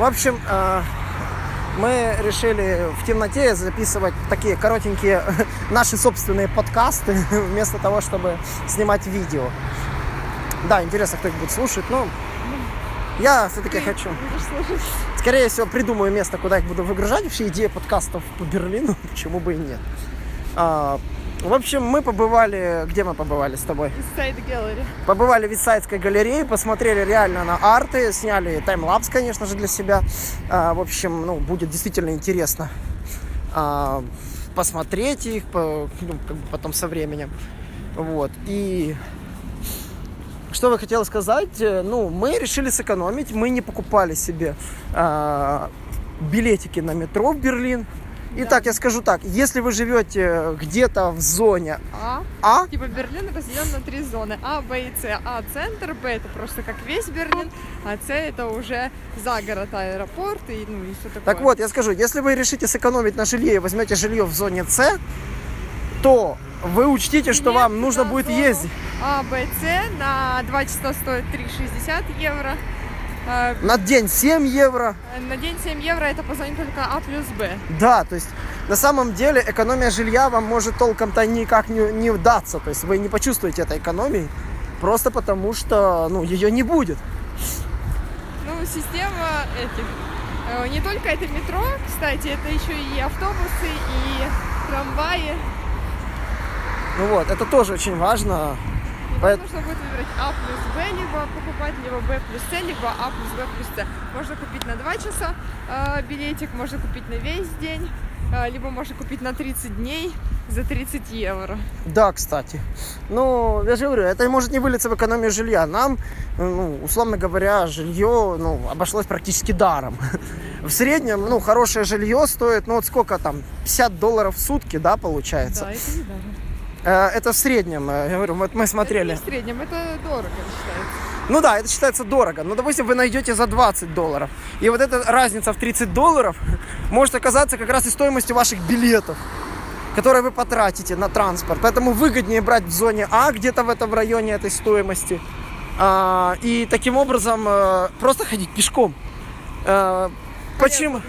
В общем, э, мы решили в темноте записывать такие коротенькие наши собственные подкасты, вместо того, чтобы снимать видео. Да, интересно, кто их будет слушать, но я все-таки хочу. Скорее всего, придумаю место, куда их буду выгружать. Вообще идея подкастов по Берлину, почему бы и нет. В общем, мы побывали... Где мы побывали с тобой? Сайт Gallery. Побывали в Витсайдской галерее, посмотрели реально на арты, сняли таймлапс, конечно же, для себя. А, в общем, ну, будет действительно интересно а, посмотреть их по, ну, как бы потом со временем. Вот. И что вы хотела сказать? Э, Ну, мы решили сэкономить, мы не покупали себе а, билетики на метро в Берлин. Итак, я скажу так, если вы живете где-то в зоне А. А, Типа Берлин разделен на три зоны. А, Б и С. А центр, Б это просто как весь Берлин, а С это уже за город, аэропорт и ну и все такое. Так вот, я скажу, если вы решите сэкономить на жилье и возьмете жилье в зоне С, то вы учтите, что Билет вам нужно будет ездить. А, Б, С на 2 часа стоит 3,60 евро. А, На день 7 евро. На день 7 евро это по только А плюс Б. Да, то есть на самом деле экономия жилья вам может толком-то никак не, не удаться. То есть вы не почувствуете этой экономии, просто потому что ну, ее не будет. Ну, система этих. э, Не только это метро, кстати, это еще и автобусы, и трамваи. Ну вот, это тоже очень важно. И Поэт- вам нужно будет выбрать А плюс Б, либо покупать, либо Б плюс С, либо А плюс Б плюс С. Можно купить на 2 часа э, билетик, можно купить на весь день, э, либо можно купить на 30 дней за 30 евро. Да, кстати. Ну, я же говорю, это может не вылиться в экономию жилья. Нам, ну, условно говоря, жилье ну, обошлось практически даром. В среднем, ну, хорошее жилье стоит, ну, вот сколько там, 50 долларов в сутки, да, получается? Да, это не даже. Э, Это в среднем, э, я говорю, вот мы Это смотрели. не в среднем, это дорого считается. Ну да, это считается дорого. Но, допустим, вы найдете за 20 долларов. И вот эта разница в 30 долларов может оказаться как раз и стоимостью ваших билетов, которые вы потратите на транспорт. Поэтому выгоднее брать в зоне А, где-то в этом районе этой стоимости. А, и таким образом э, просто ходить пешком. Почему?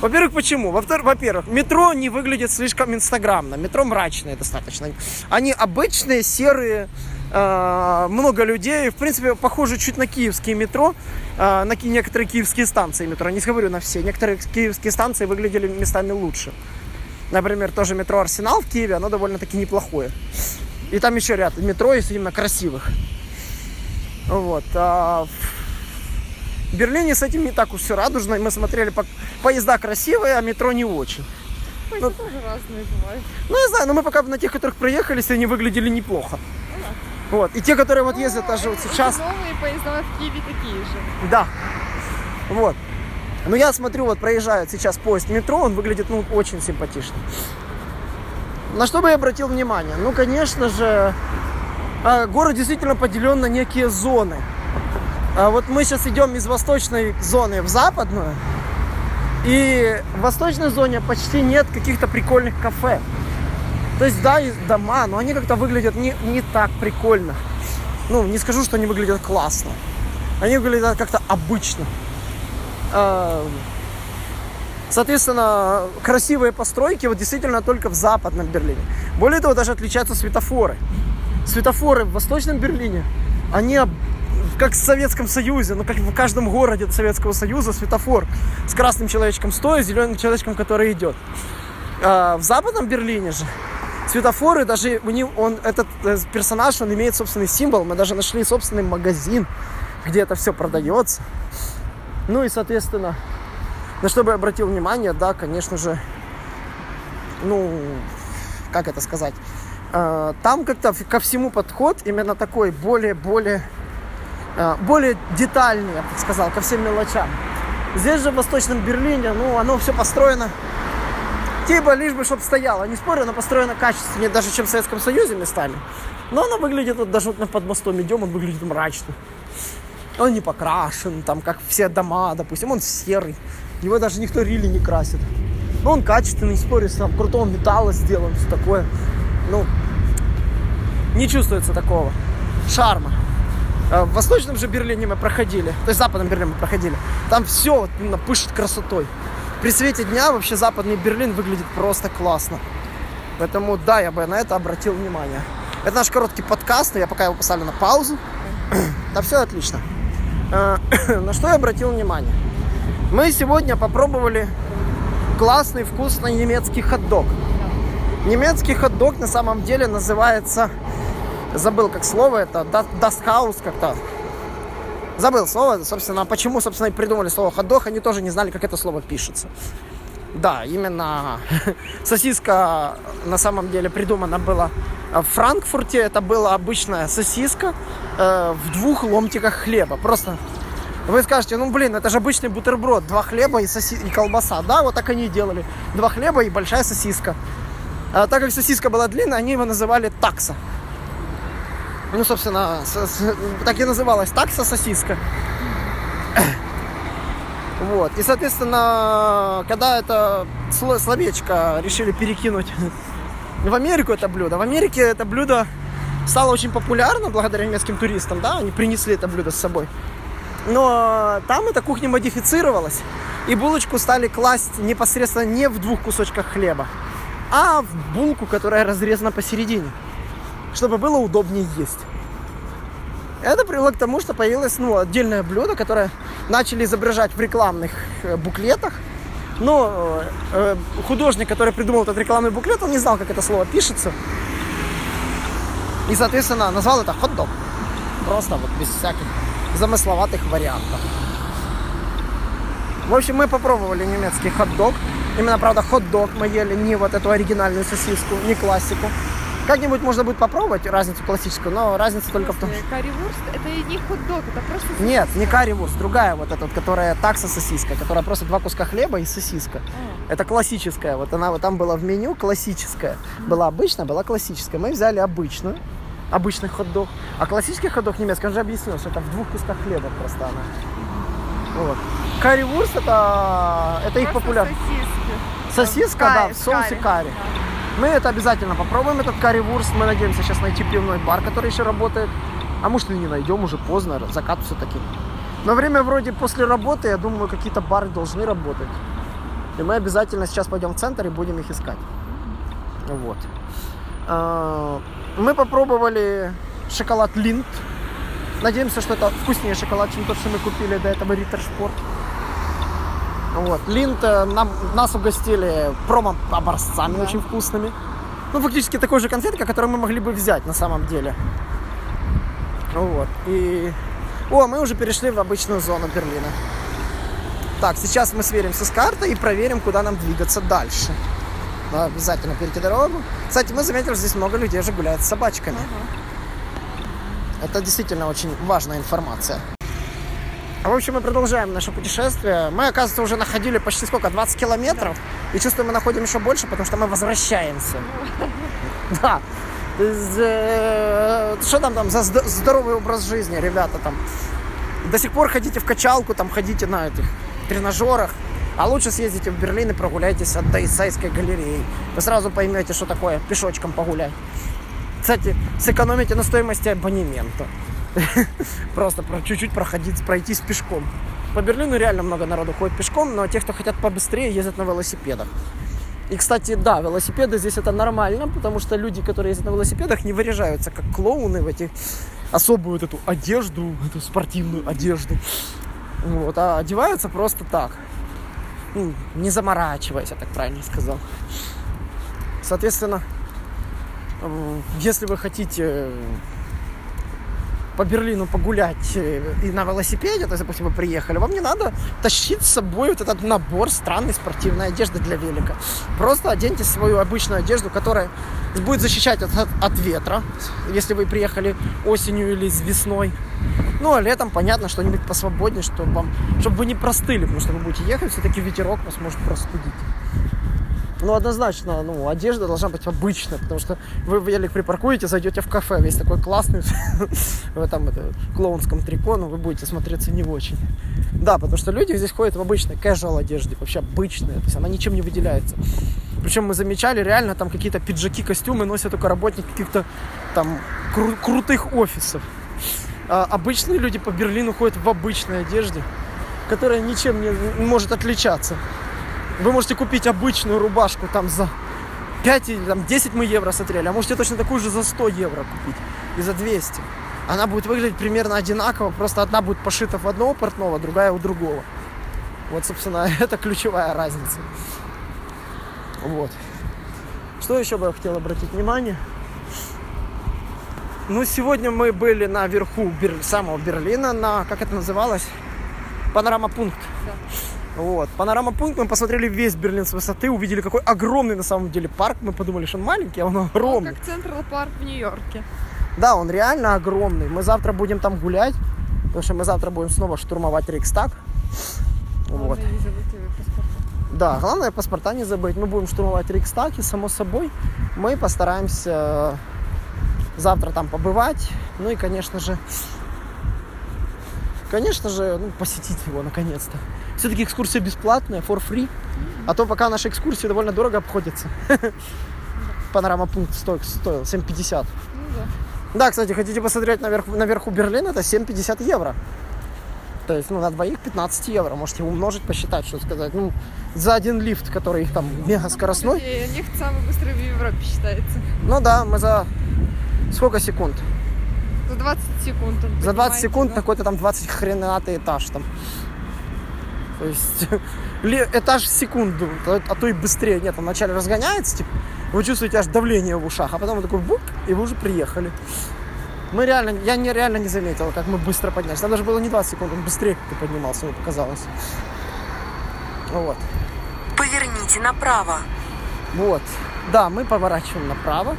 Во-первых, почему? Во-первых, метро не выглядит слишком инстаграмно. Метро мрачное достаточно. Они обычные, серые, э, много людей. В принципе, похоже чуть на киевские метро, э, на некоторые киевские станции метро. Не говорю на все. Некоторые киевские станции выглядели местами лучше. Например, тоже метро Арсенал в Киеве, оно довольно-таки неплохое. И там еще ряд метро есть именно красивых. Вот. а в Берлине с этим не так уж все радужно. Мы смотрели, по- поезда красивые, а метро не очень. Поезда тоже разные бывают. Ну, не знаю, но мы пока на тех, которых проехались, они выглядели неплохо. Вот. И те, которые вот ездят даже вот Эти сейчас. Новые поезда в Киеве такие же. Да. Вот. Но я смотрю, вот проезжает сейчас поезд метро, он выглядит, ну, очень симпатично. На что бы я обратил внимание? Ну, конечно же, а, город действительно поделен на некие зоны. А Вот мы сейчас идем из восточной зоны в западную, и в восточной зоне почти нет каких-то прикольных кафе. То есть, да, есть дома, но они как-то выглядят не, не так прикольно. Ну, не скажу, что они выглядят классно. Они выглядят как-то обычно. А, Соответственно, красивые постройки вот действительно только в западном Берлине. Более того, даже отличаются светофоры. Светофоры в восточном Берлине, они как в Советском Союзе, ну как в каждом городе Советского Союза светофор с красным человечком стоя, зеленым человечком, который идет. А в западном Берлине же светофоры, даже у них, он, этот э, персонаж, он имеет собственный символ. Мы даже нашли собственный магазин, где это все продается. Ну и, соответственно, на что бы я обратил внимание, да, конечно же, ну, как это сказать, э, там как-то ко всему подход именно такой более-более, более детальный, я так сказал, ко всем мелочам. Здесь же в Восточном Берлине, ну, оно все построено Типа, лишь бы, чтобы стояло. Не спорю, оно построено качественнее даже, чем в Советском Союзе местами. Но оно выглядит, вот даже вот под мостом идем, он выглядит мрачно. Он не покрашен, там, как все дома, допустим, он серый. Его даже никто рили не красит. Но он качественный, спорю, там крутого металла сделан, все такое. Ну, не чувствуется такого шарма. Э, В Восточном же Берлине мы проходили, то есть в Западном Берлине мы проходили. Там все вот именно пышет красотой. При свете дня вообще Западный Берлин выглядит просто классно. Поэтому да, я бы на это обратил внимание. Это наш короткий подкаст, но я пока его поставлю на паузу. Да все отлично. Э, На что я обратил внимание? Мы сегодня попробовали классный вкусный немецкий хот-дог. Немецкий хот-дог на самом деле называется, забыл как слово это, да- Das Haus как-то. Забыл слово, собственно, почему, собственно, и придумали слово хот-дог, они тоже не знали, как это слово пишется. Да, именно сосиска на самом деле придумана была в Франкфурте. Это была обычная сосиска э, в двух ломтиках хлеба. Просто вы скажете, ну блин, это же обычный бутерброд. Два хлеба и, соси... и колбаса. Да, вот так они и делали. Два хлеба и большая сосиска. А так как сосиска была длинная, они его называли такса. Ну, собственно, с- с- так и называлась такса сосиска. Вот. И, соответственно, когда это сло- словечко решили перекинуть в Америку это блюдо, в Америке это блюдо стало очень популярно благодаря немецким туристам, да, они принесли это блюдо с собой. Но там эта кухня модифицировалась, и булочку стали класть непосредственно не в двух кусочках хлеба, а в булку, которая разрезана посередине, чтобы было удобнее есть. Это привело к тому, что появилось ну, отдельное блюдо, которое начали изображать в рекламных э, буклетах. Но э, художник, который придумал этот рекламный буклет, он не знал, как это слово пишется. И, соответственно, назвал это хот-дог. Просто вот без всяких замысловатых вариантов. В общем, мы попробовали немецкий хот-дог. Именно, правда, хот-дог мы ели не вот эту оригинальную сосиску, не классику. Как-нибудь можно будет попробовать разницу классическую, но разница только в том, что... Карри-вурст это не хот-дог, это просто сосиска. Нет, не карри-вурст, другая вот эта, вот, которая такса сосиска, которая просто два куска хлеба и сосиска. А, Это классическая, вот она вот там была в меню классическая. Была обычная, была классическая. Мы взяли обычную, обычный хот-дог. А классический хот-дог немецкий, он же объяснил, что это в двух кусках хлеба просто она. Вот. Карри-вурст это, это их популярность. Сосиска, Карри, да, в соусе карри. Мы это обязательно попробуем, этот карри-вурст. Мы надеемся сейчас найти пивной бар, который еще работает. А может и не найдем, уже поздно, закат все-таки. Но время вроде после работы, я думаю, какие-то бары должны работать. И мы обязательно сейчас пойдем в центр и будем их искать. Вот. А, Мы попробовали шоколад Линд. Надеемся, что это вкуснее шоколад, чем тот, что мы купили до этого Риттер Шпорт. Вот. Линд э, нам, нас угостили промо-образцами очень вкусными. Ну, фактически такой же конфеткой, которую мы могли бы взять на самом деле. Вот. И... О, мы уже перешли в обычную зону Берлина. Так, сейчас мы сверимся с картой и проверим, куда нам двигаться дальше. Надо обязательно перейти дорогу. Кстати, мы заметили, что здесь много людей уже гуляют с собачками. Это действительно очень важная информация. В общем, мы продолжаем наше путешествие. Мы, оказывается, уже находили почти сколько? 20 километров. И чувствую, мы находим еще больше, потому что мы возвращаемся. Да. Э, Что там там за зд- здоровый образ жизни, ребята там? До сих пор ходите в качалку, там ходите на этих тренажерах. А лучше съездите в Берлин и прогуляйтесь от Дайсайской галереи. Вы сразу поймете, что такое пешочком погулять. Кстати, сэкономите на стоимости абонемента. Просто про- чуть-чуть проходить, пройтись пешком. По Берлину реально много народу ходит пешком, но те, кто хотят побыстрее, ездят на велосипедах. И, кстати, да, велосипеды здесь это нормально, потому что люди, которые ездят на велосипедах, не выряжаются как клоуны в эти особую вот эту одежду, эту спортивную одежду. Вот, а одеваются просто так. Ну, не заморачиваясь, я так правильно сказал. Соответственно, если вы хотите э, по Берлину погулять э, и на велосипеде, то есть, допустим, вы приехали, вам не надо тащить с собой вот этот набор странной спортивной одежды для велика. Просто оденьте свою обычную одежду, которая будет защищать от, от- от ветра, если вы приехали осенью или весной. Ну, а летом, понятно, что-нибудь посвободнее, чтобы, вам, чтобы вы не простыли, потому что вы будете ехать, все-таки ветерок вас может простудить. Ну, однозначно, ну, одежда должна быть обычная, потому что вы велик припаркуете, зайдете в кафе, весь такой классный, в этом это, клоунском трико, но вы будете смотреться не очень. Да, потому что люди здесь ходят в обычной casual одежде, вообще обычная, то есть она ничем не выделяется. Причем мы замечали, реально там какие-то пиджаки, костюмы носят только работники каких-то там кру- крутых офисов. а, обычные люди по Берлину ходят в обычной одежде, которая ничем не может отличаться. Вы можете купить обычную рубашку там за 5 или там 10 мы евро смотрели, а можете точно такую же за 100 евро купить и за 200. Она будет выглядеть примерно одинаково, просто одна будет пошита в одного портного, другая у другого. Вот, собственно, это ключевая разница. Вот. Что еще бы я хотел обратить внимание? Ну, сегодня мы были наверху Бер... самого Берлина, на, как это называлось? Панорама-пункт. Да. Вот. Панорама-пункт, мы посмотрели весь Берлин с высоты, увидели, какой огромный на самом деле парк. Мы подумали, что он маленький, а он Он огромный. как Централ Парк в Нью-Йорке. Да, он реально огромный. Мы завтра будем там гулять, потому что мы завтра будем снова штурмовать Рейхстаг. Вот. Главное, не забудьте паспорта. Да, главное паспорта не забыть. Мы будем штурмовать Рейхстаг, и само собой мы постараемся завтра там побывать. Ну и, конечно же, конечно же, ну, посетить его наконец-то. Все-таки экскурсия бесплатная, for free. А то пока наши экскурсии довольно дорого обходятся. Панорама пункт стоил, стоил 7,50. Ну да. Кстати, хотите посмотреть наверху, наверху Берлина, это 7,50 евро. То есть, ну, на двоих 15 евро. Можете умножить, посчитать, что сказать. Ну, за один лифт, который там мега скоростной. И лифт самый быстрый в Европе считается. Ну да, мы за сколько секунд? За 20 секунд. За 20 поднимается, секунд да? какой-то там 20 хренатый этаж там. То есть этаж в секунду, а а то и быстрее. Нет, он вначале разгоняется, типа, вы чувствуете аж давление в ушах, а потом он такой бук, и вы уже приехали. Мы реально, я не, реально не заметил, как мы быстро поднялись. Там даже было не 20 секунд, он быстрее как-то поднимался, мне показалось. Вот. Поверните направо. Вот. Да, мы поворачиваем направо.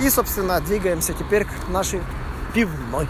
И, собственно, двигаемся теперь к нашей пивной.